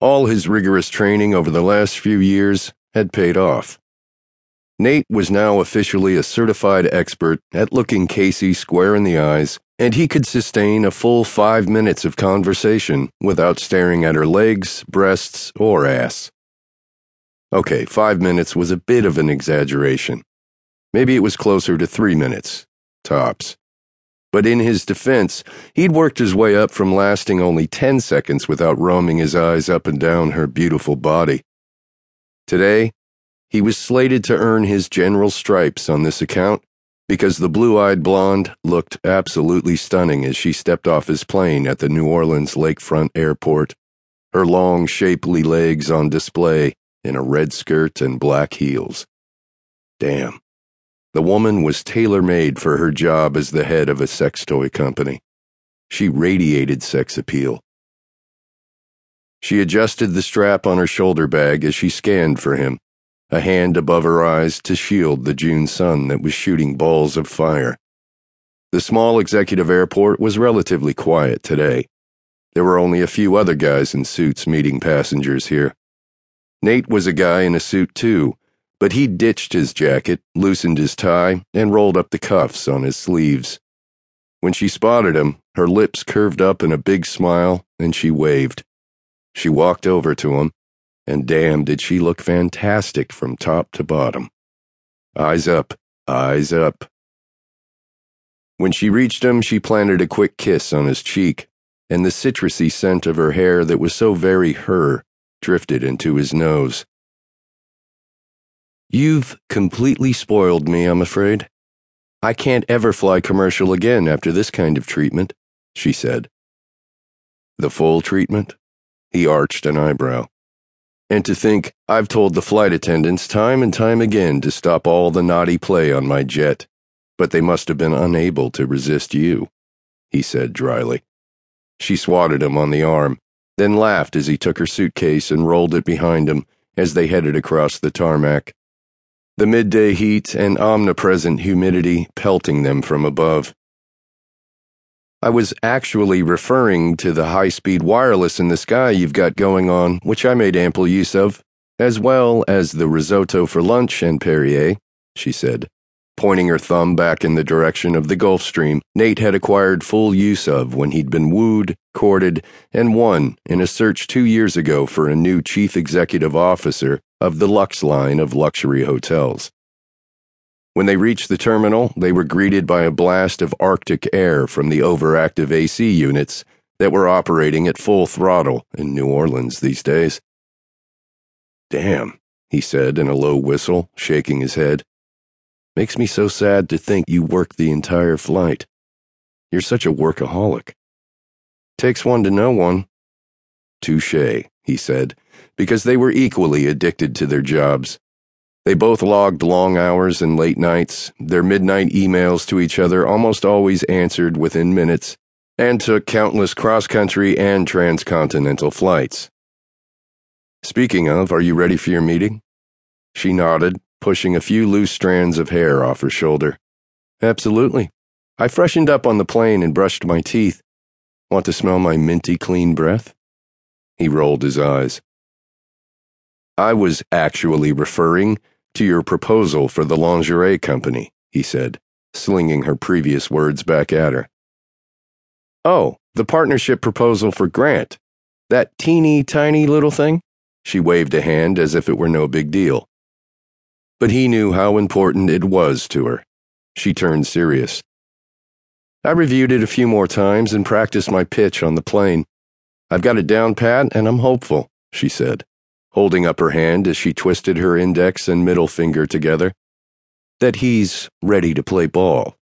All his rigorous training over the last few years had paid off. Nate was now officially a certified expert at looking Casey square in the eyes, and he could sustain a full five minutes of conversation without staring at her legs, breasts, or ass. Okay, five minutes was a bit of an exaggeration. Maybe it was closer to three minutes, tops. But in his defense, he'd worked his way up from lasting only 10 seconds without roaming his eyes up and down her beautiful body. Today, he was slated to earn his general stripes on this account because the blue eyed blonde looked absolutely stunning as she stepped off his plane at the New Orleans lakefront airport, her long, shapely legs on display in a red skirt and black heels. Damn. The woman was tailor made for her job as the head of a sex toy company. She radiated sex appeal. She adjusted the strap on her shoulder bag as she scanned for him, a hand above her eyes to shield the June sun that was shooting balls of fire. The small executive airport was relatively quiet today. There were only a few other guys in suits meeting passengers here. Nate was a guy in a suit too, but he ditched his jacket, loosened his tie, and rolled up the cuffs on his sleeves. When she spotted him, her lips curved up in a big smile, and she waved. She walked over to him, and damn, did she look fantastic from top to bottom. Eyes up, eyes up. When she reached him, she planted a quick kiss on his cheek, and the citrusy scent of her hair that was so very her drifted into his nose. You've completely spoiled me, I'm afraid. I can't ever fly commercial again after this kind of treatment, she said. The full treatment? He arched an eyebrow. And to think I've told the flight attendants time and time again to stop all the naughty play on my jet, but they must have been unable to resist you, he said dryly. She swatted him on the arm then laughed as he took her suitcase and rolled it behind him as they headed across the tarmac. The midday heat and omnipresent humidity pelting them from above. I was actually referring to the high speed wireless in the sky you've got going on, which I made ample use of, as well as the risotto for lunch and Perrier, she said pointing her thumb back in the direction of the Gulfstream Nate had acquired full use of when he'd been wooed, courted, and won in a search two years ago for a new chief executive officer of the Lux line of luxury hotels. When they reached the terminal, they were greeted by a blast of Arctic air from the overactive AC units that were operating at full throttle in New Orleans these days. Damn, he said in a low whistle, shaking his head. Makes me so sad to think you worked the entire flight. You're such a workaholic. Takes one to know one. Touche, he said, because they were equally addicted to their jobs. They both logged long hours and late nights, their midnight emails to each other almost always answered within minutes, and took countless cross country and transcontinental flights. Speaking of, are you ready for your meeting? She nodded, pushing a few loose strands of hair off her shoulder. Absolutely. I freshened up on the plane and brushed my teeth. Want to smell my minty clean breath? He rolled his eyes. I was actually referring to your proposal for the lingerie company, he said, slinging her previous words back at her. Oh, the partnership proposal for Grant. That teeny tiny little thing? She waved a hand as if it were no big deal but he knew how important it was to her. She turned serious. I reviewed it a few more times and practiced my pitch on the plane. I've got it down pat and I'm hopeful, she said, holding up her hand as she twisted her index and middle finger together, that he's ready to play ball.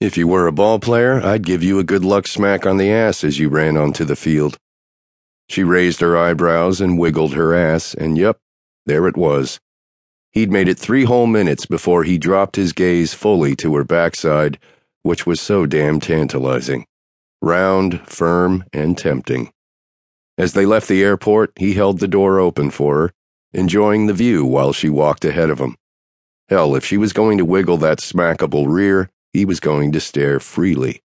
If you were a ball player, I'd give you a good luck smack on the ass as you ran onto the field. She raised her eyebrows and wiggled her ass, and yep, there it was. He'd made it three whole minutes before he dropped his gaze fully to her backside, which was so damn tantalizing. Round, firm, and tempting. As they left the airport, he held the door open for her, enjoying the view while she walked ahead of him. Hell, if she was going to wiggle that smackable rear, he was going to stare freely.